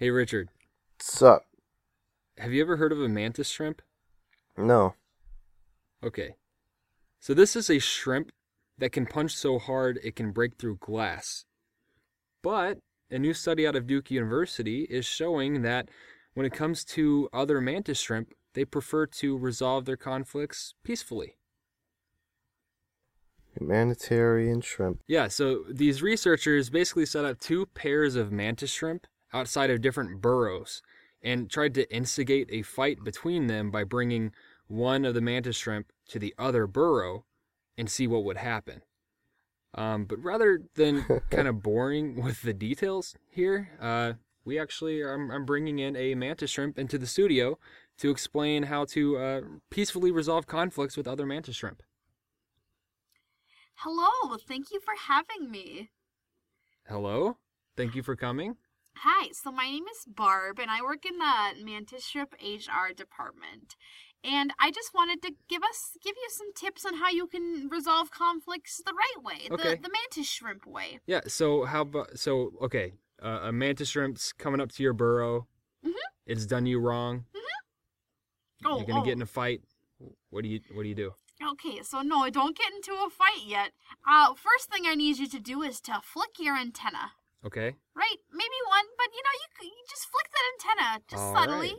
Hey, Richard, Sup? have you ever heard of a mantis shrimp? No. Okay. So, this is a shrimp that can punch so hard it can break through glass. But a new study out of Duke University is showing that when it comes to other mantis shrimp, they prefer to resolve their conflicts peacefully. Humanitarian shrimp. Yeah, so these researchers basically set up two pairs of mantis shrimp outside of different burrows and tried to instigate a fight between them by bringing one of the mantis shrimp to the other burrow and see what would happen. Um, but rather than kind of boring with the details here, uh, we actually I'm, I'm bringing in a mantis shrimp into the studio to explain how to uh, peacefully resolve conflicts with other mantis shrimp. Hello, thank you for having me. Hello, thank you for coming. Hi, so my name is Barb, and I work in the Mantis Shrimp HR department. And I just wanted to give us give you some tips on how you can resolve conflicts the right way, Okay. the the mantis shrimp way. Yeah. So how about so okay? Uh, a mantis shrimp's coming up to your burrow. Mhm. It's done you wrong. Oh, You're gonna oh. get in a fight. What do you What do you do? Okay, so no, don't get into a fight yet. Uh, first thing I need you to do is to flick your antenna. Okay. Right? Maybe one, but you know, you, you just flick that antenna just All subtly. right.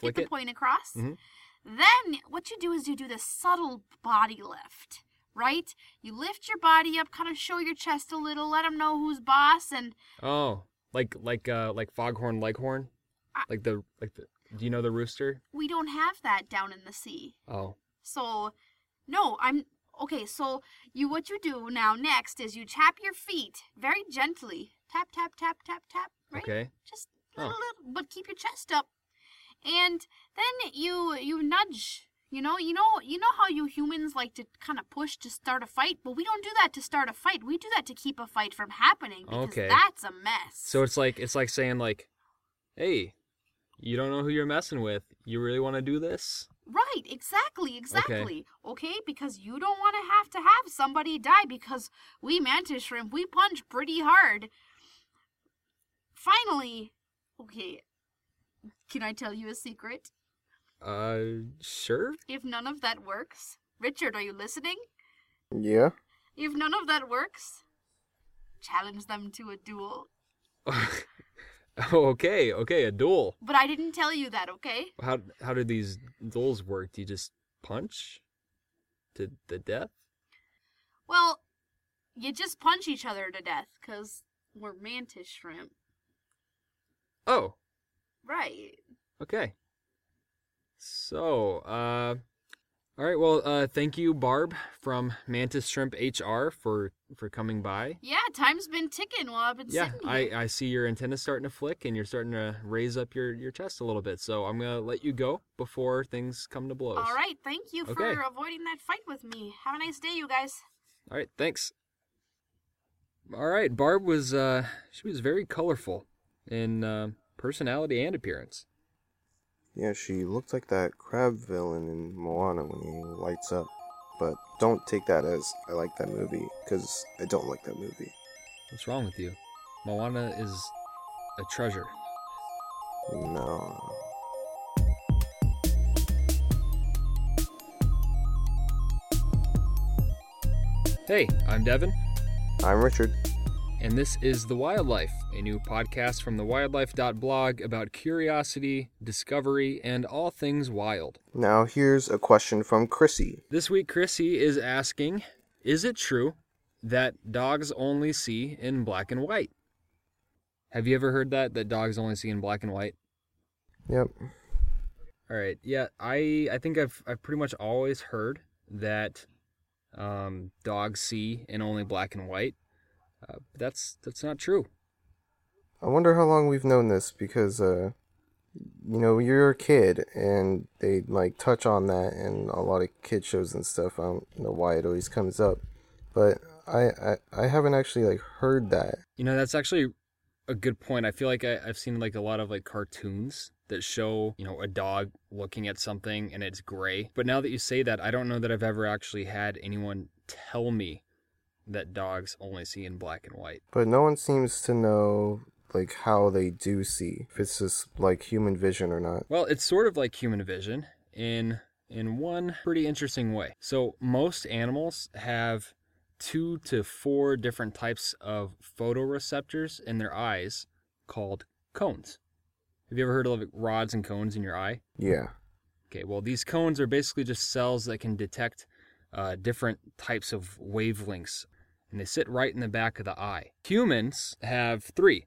Get the it. point across. Mhm. Then what you do is you do the subtle body lift, right? You lift your body up, kind of show your chest a little, let them know who's boss, and Oh, like like uh like foghorn leghorn, I- like the like the. Do you know the rooster? we don't have that down in the sea. Oh. So, no, I'm okay. So you what you do now next is you tap your feet very gently, tap tap tap tap tap, right? Okay. Just Oh. little, little, but keep your chest up, and then you you nudge. You know, you know, you know how you humans like to kind of push to start a fight, but we don't do that to start a fight. We do that to keep a fight from happening because Okay. that's a mess. So it's like it's like saying like, hey, you don't know who you're messing with. You really want to do this? Right, exactly, exactly. Okay, because you don't want to have to have somebody die because we mantis shrimp, we punch pretty hard. Finally, okay, can I tell you a secret? Uh, sure. If none of that works, Richard, are you listening? Yeah? If none of that works, challenge them to a duel. Okay, okay, a duel. But I didn't tell you that, okay? How how do these duels work? Do you just punch to the death? Well, you just punch each other to death because we're mantis shrimp. Oh, Right. okay. So, uh, all right. Well, uh, thank you, Barb from Mantis Shrimp HR for for coming by. Yeah, time's been ticking while I've been Yeah, sitting I, here. I see your antenna starting to flick and you're starting to raise up your, your chest a little bit. So I'm gonna let you go before things come to blows. All right, thank you Okay. for avoiding that fight with me. Have a nice day, you guys. All right, thanks. All right, Barb was uh she was very colorful in uh, personality and appearance. Yeah, she looked like that crab villain in Moana when he lights up. But don't take that as I like that movie, because I don't like that movie. What's wrong with you? Moana is a treasure. No. Hey, I'm Devon, I'm Richard. And this is The Wildlife, a new podcast from thewildlife.blog about curiosity, discovery, and all things wild. Now here's a question from Chrissy. This week, Chrissy is asking Is it true that dogs only see in black and white? Have you ever heard that? That dogs only see in black and white? Yep. All right. Yeah, I I think I've I've pretty much always heard that um, dogs see in only black and white. Uh, but that's that's not true. I wonder how long we've known this because, uh, you know, you're a kid and they like touch on that in a lot of kid shows and stuff. I don't know why it always comes up, but I I, I haven't actually like heard that. You know, that's actually a good point. I feel like I, I've seen like a lot of like cartoons that show, you know, a dog looking at something and it's gray. But now that you say that, I don't know that I've ever actually had anyone tell me that dogs only see in black and white. But no one seems to know like how they do see. If it's just like human vision or not. Well, it's sort of like human vision in in one pretty interesting way. So most animals have two to four different types of photoreceptors in their eyes called cones. Have you ever heard of like, rods and cones in your eye? Yeah. Okay, well, these cones are basically just cells that can detect uh, different types of wavelengths, and they sit right in the back of the eye. Humans have three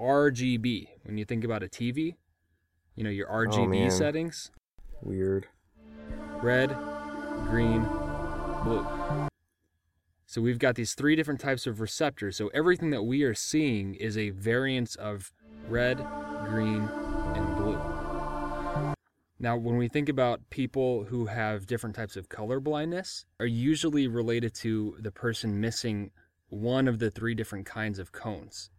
RGB. When you think about a TV, you know, your oh, RGB man. settings Weird. red, green, blue. So we've got these three different types of receptors. So everything that we are seeing is a variance of red, green, and blue. Now, when we think about people who have different types of color blindness, are usually related to the person missing one of the three different kinds of cones.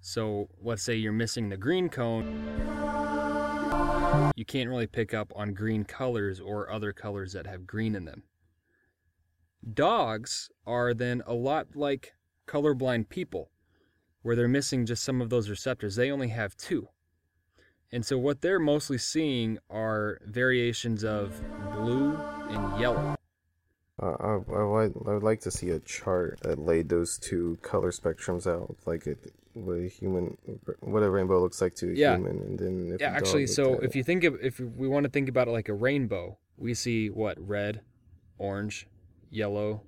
So let's say you're missing the green cone, you can't really pick up on green colors or other colors that have green in them. Dogs are then a lot like colorblind people, where they're missing just some of those receptors. They only have two. And so what they're mostly seeing are variations of blue and yellow. Uh, I, I, would, I would like to see a chart that laid those two color spectrums out, like it, what a human, what a rainbow looks like to a Yeah. human, and then if Yeah, actually, so if you think of if we want to think about it like a rainbow, we see what red, orange, yellow,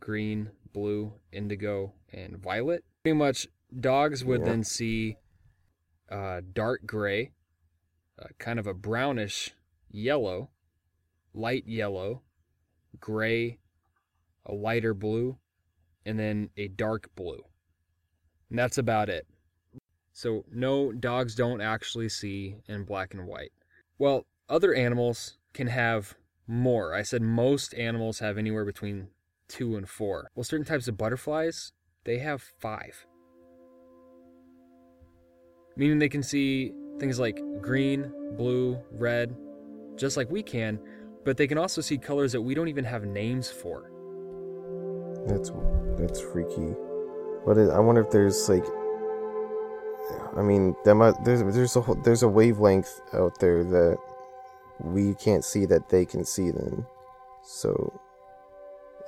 green, blue, indigo, and violet. Pretty much, dogs would Yeah. then see uh, dark gray, uh, kind of a brownish yellow, light yellow, gray, a lighter blue, and then a dark blue. And that's about it. So, no, dogs don't actually see in black and white. Well, other animals can have more. I said most animals have anywhere between two and four. Well, certain types of butterflies, they have five. Meaning they can see things like green, blue, red, just like we can, but they can also see colors that we don't even have names for. That's that's freaky. But I wonder if there's like, I mean, there might, there's there's a whole, there's a wavelength out there that we can't see that they can see. Then, so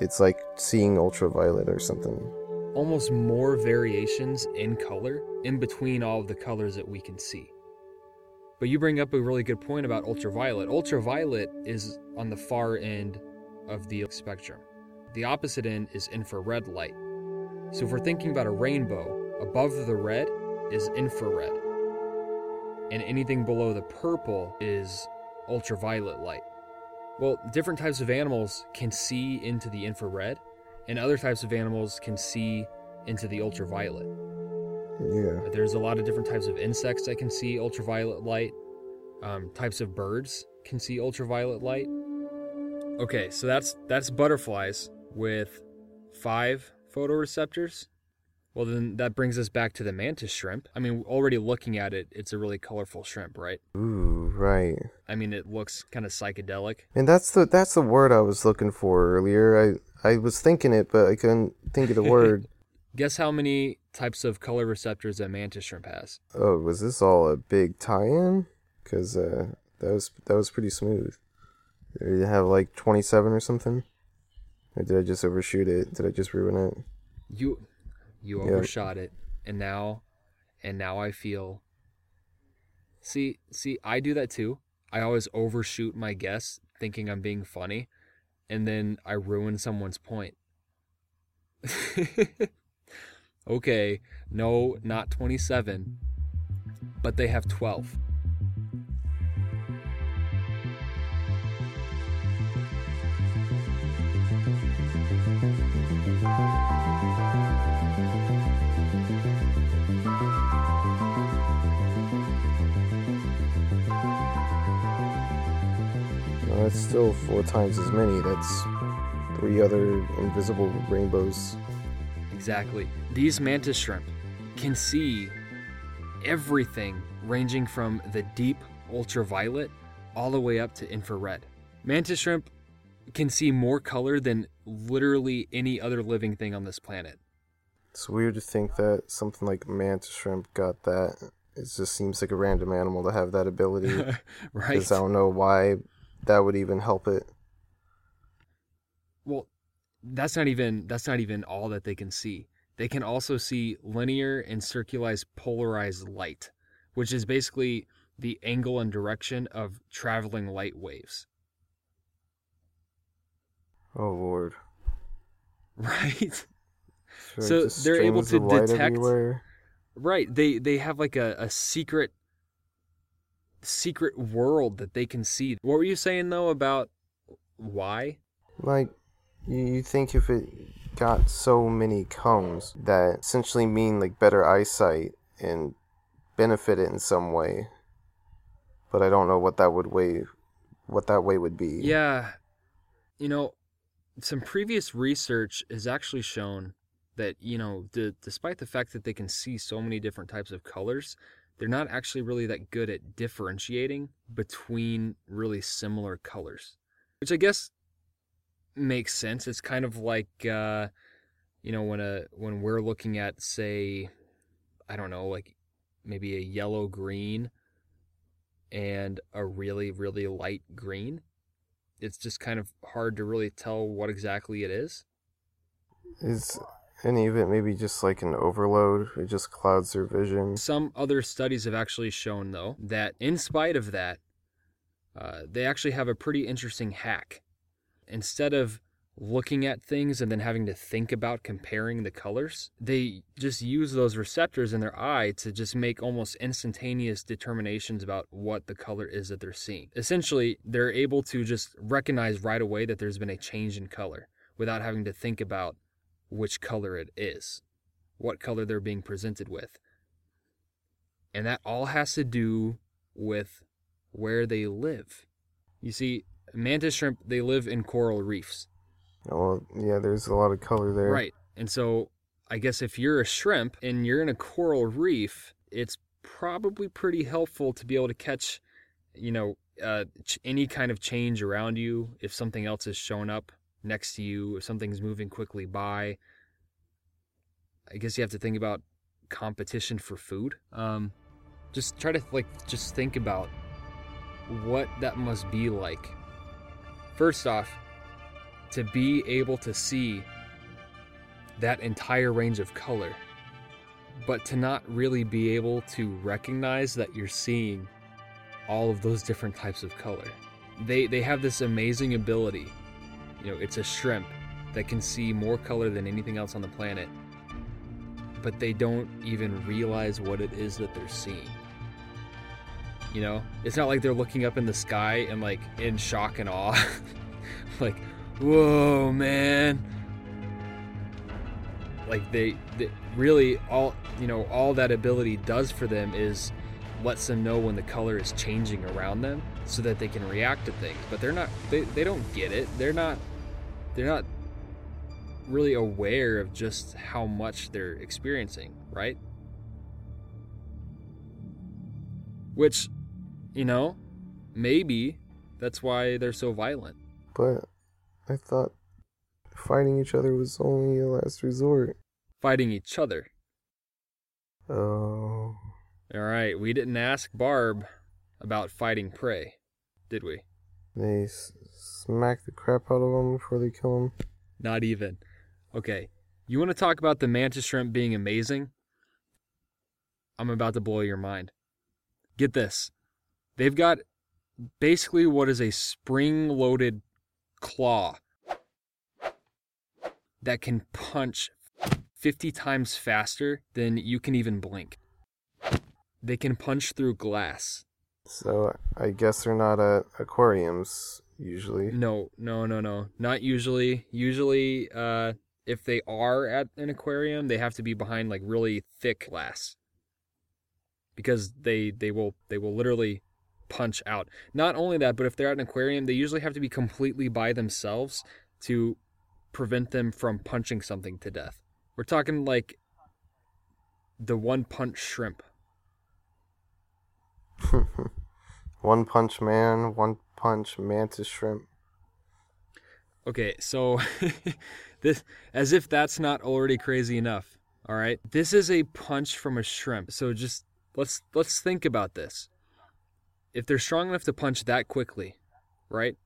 it's like seeing ultraviolet or something. Almost more variations in color in between all of the colors that we can see. But you bring up a really good point about ultraviolet. Ultraviolet is on the far end of the spectrum. The opposite end is infrared light. So if we're thinking about a rainbow, above the red is infrared. And anything below the purple is ultraviolet light. Well, different types of animals can see into the infrared, and other types of animals can see into the ultraviolet. Yeah. There's a lot of different types of insects that can see ultraviolet light. Um, types of birds can see ultraviolet light. Okay, so that's that's butterflies with five photoreceptors. Well, then that brings us back to the mantis shrimp. I mean, already looking at it, it's a really colorful shrimp, right? Ooh, right. I mean, it looks kind of psychedelic. And that's the that's the word I was looking for earlier. I was thinking it, but I couldn't think of the word. Guess how many types of color receptors a mantis shrimp has? oh, was this all a big tie-in? Because uh, that was that was pretty smooth. Did it have like twenty-seven or something? Or did I just overshoot it? Did I just ruin it? You you Yeah. overshot it and now and now I feel See, see I do that too. I always overshoot my guess thinking I'm being funny and then I ruin someone's point. okay, no, not 27, but they have 12. That's still four times as many. That's three other invisible rainbows. Exactly. These mantis shrimp can see everything ranging from the deep ultraviolet all the way up to infrared. Mantis shrimp can see more color than literally any other living thing on this planet. It's weird to think that something like mantis shrimp got that. It just seems like a random animal to have that ability. right? Because I don't know why that would even help it. Well, that's not even that's not even all that they can see. They can also see linear and circularized polarized light, which is basically the angle and direction of traveling light waves. Oh lord. Right? Sure, So they're able to detect- everywhere. Right. They they have like a, a secret secret world that they can see. What were you saying though about why? Like, you, think if it got so many cones that essentially mean like better eyesight and benefit it in some way, but I don't know what that would way, what that way would be. Yeah. You know, some previous research has actually shown that, you know, d- despite the fact that they can see so many different types of colors, they're not actually really that good at differentiating between really similar colors. Which I guess makes sense. It's kind of like uh you know when a when we're looking at say I don't know, like maybe a yellow green and a really really light green it's just kind of hard to really tell what exactly it is. Is of it maybe just like an overload? It just clouds their vision. Some other studies have actually shown, though, that in spite of that, uh, they actually have a pretty interesting hack. Instead of looking at things and then having to think about comparing the colors, they just use those receptors in their eye to just make almost instantaneous determinations about what the color is that they're seeing. Essentially, they're able to just recognize right away that there's been a change in color without having to think about which color it is, what color they're being presented with. And that all has to do with where they live. You see, mantis shrimp, they live in coral reefs. Oh, yeah, there's a lot of color there. Right. And so I guess if you're a shrimp and you're in a coral reef, it's probably pretty helpful to be able to catch, you know, uh, ch- any kind of change around you. If something else has shown up next to you, if something's moving quickly by, I guess you have to think about competition for food. Um, just try to like just think about what that must be like. First off, to be able to see that entire range of color, but to not really be able to recognize that you're seeing all of those different types of color. They they have this amazing ability. You know, it's a shrimp that can see more color than anything else on the planet. But they don't even realize what it is that they're seeing. You know, it's not like they're looking up in the sky and like in shock and awe. like, whoa, man. Like they, they really all you know all that ability does for them is lets them know when the color is changing around them so that they can react to things. But they're not they, they don't get it. They're not they're not really aware of just how much they're experiencing, right? Which, you know, maybe that's why they're so violent. But I thought fighting each other was only a last resort. Fighting each other. Oh. All right, we didn't ask Barb about fighting prey, did we? They s- smack the crap out of them before they kill them. Not even. Okay, you want to talk about the mantis shrimp being amazing? I'm about to blow your mind. Get this. They've got basically what is a spring loaded claw that can punch 50 times faster than you can even blink. They can punch through glass. So I guess they're not at aquariums usually. No, no, no, no. Not usually. Usually, uh, if they are at an aquarium, they have to be behind like really thick glass. Because they they will they will literally punch out. Not only that, but if they're at an aquarium, they usually have to be completely by themselves to prevent them from punching something to death. We're talking like the one punch shrimp. one punch man, one punch mantis shrimp. Okay, so this as if that's not already crazy enough. All right. This is a punch from a shrimp. So just let's let's think about this. If they're strong enough to punch that quickly, right?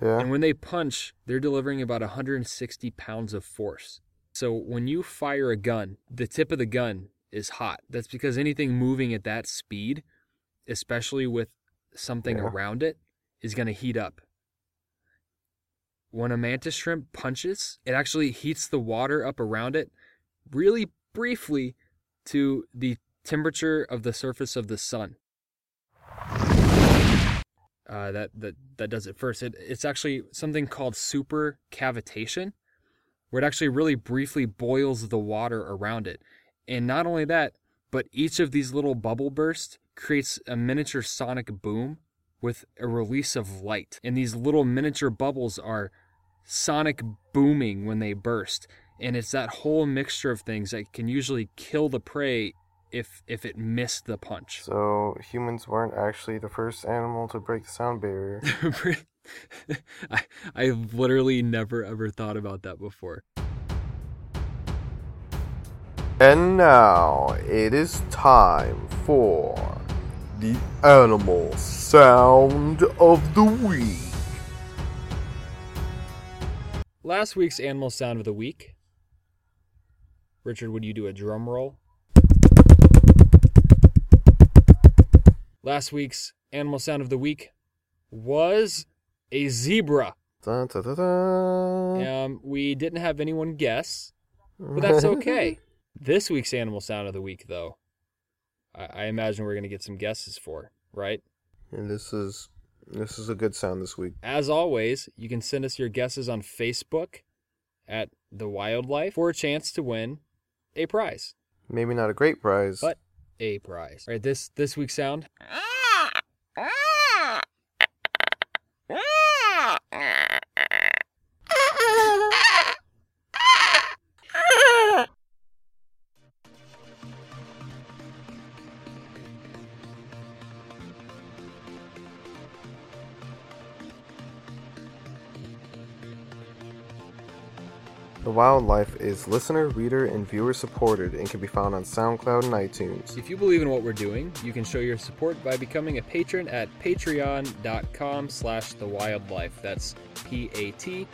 Yeah. And when they punch, they're delivering about 160 pounds of force. So when you fire a gun, the tip of the gun is hot. That's because anything moving at that speed, especially with something Yeah. around it, is going to heat up. When a mantis shrimp punches, it actually heats the water up around it really briefly to the temperature of the surface of the sun. Uh, that, that that does it first. It, it's actually something called super cavitation, where it actually really briefly boils the water around it. And not only that, but each of these little bubble bursts creates a miniature sonic boom with a release of light. And these little miniature bubbles are sonic booming when they burst. And it's that whole mixture of things that can usually kill the prey if if it missed the punch. So humans weren't actually the first animal to break the sound barrier. I I've literally never ever thought about that before. And now it is time for the animal sound of the week. Last week's animal sound of the week. Richard, would you do a drum roll? Last week's animal sound of the week was a zebra. Dun, dun, dun. Um, we didn't have anyone guess, but that's okay. this week's animal sound of the week, though, I, I imagine we're going to get some guesses for, right? and this is this is a good sound this week. As always, you can send us your guesses on Facebook at The Wildlife for a chance to win a prize. Maybe not a great prize. But a prize. All right, this this week's sound. Ah! Ah! Wildlife is listener, reader, and viewer supported and can be found on SoundCloud and iTunes. If you believe in what we're doing, you can show your support by becoming a patron at patreon.com slash the wildlife. That's P-A-T-R-E-O-N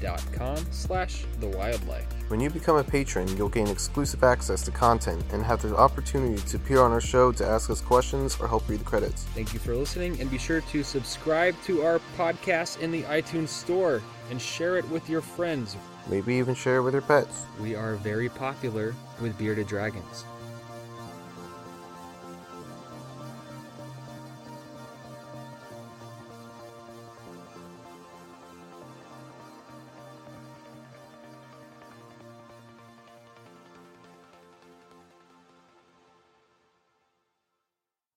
dot com slash the wildlife. When you become a patron, you'll gain exclusive access to content and have the opportunity to appear on our show to ask us questions or help read the credits. Thank you for listening, and be sure to subscribe to our podcast in the iTunes store and share it with your friends. Maybe even share it with your pets. We are very popular with bearded dragons.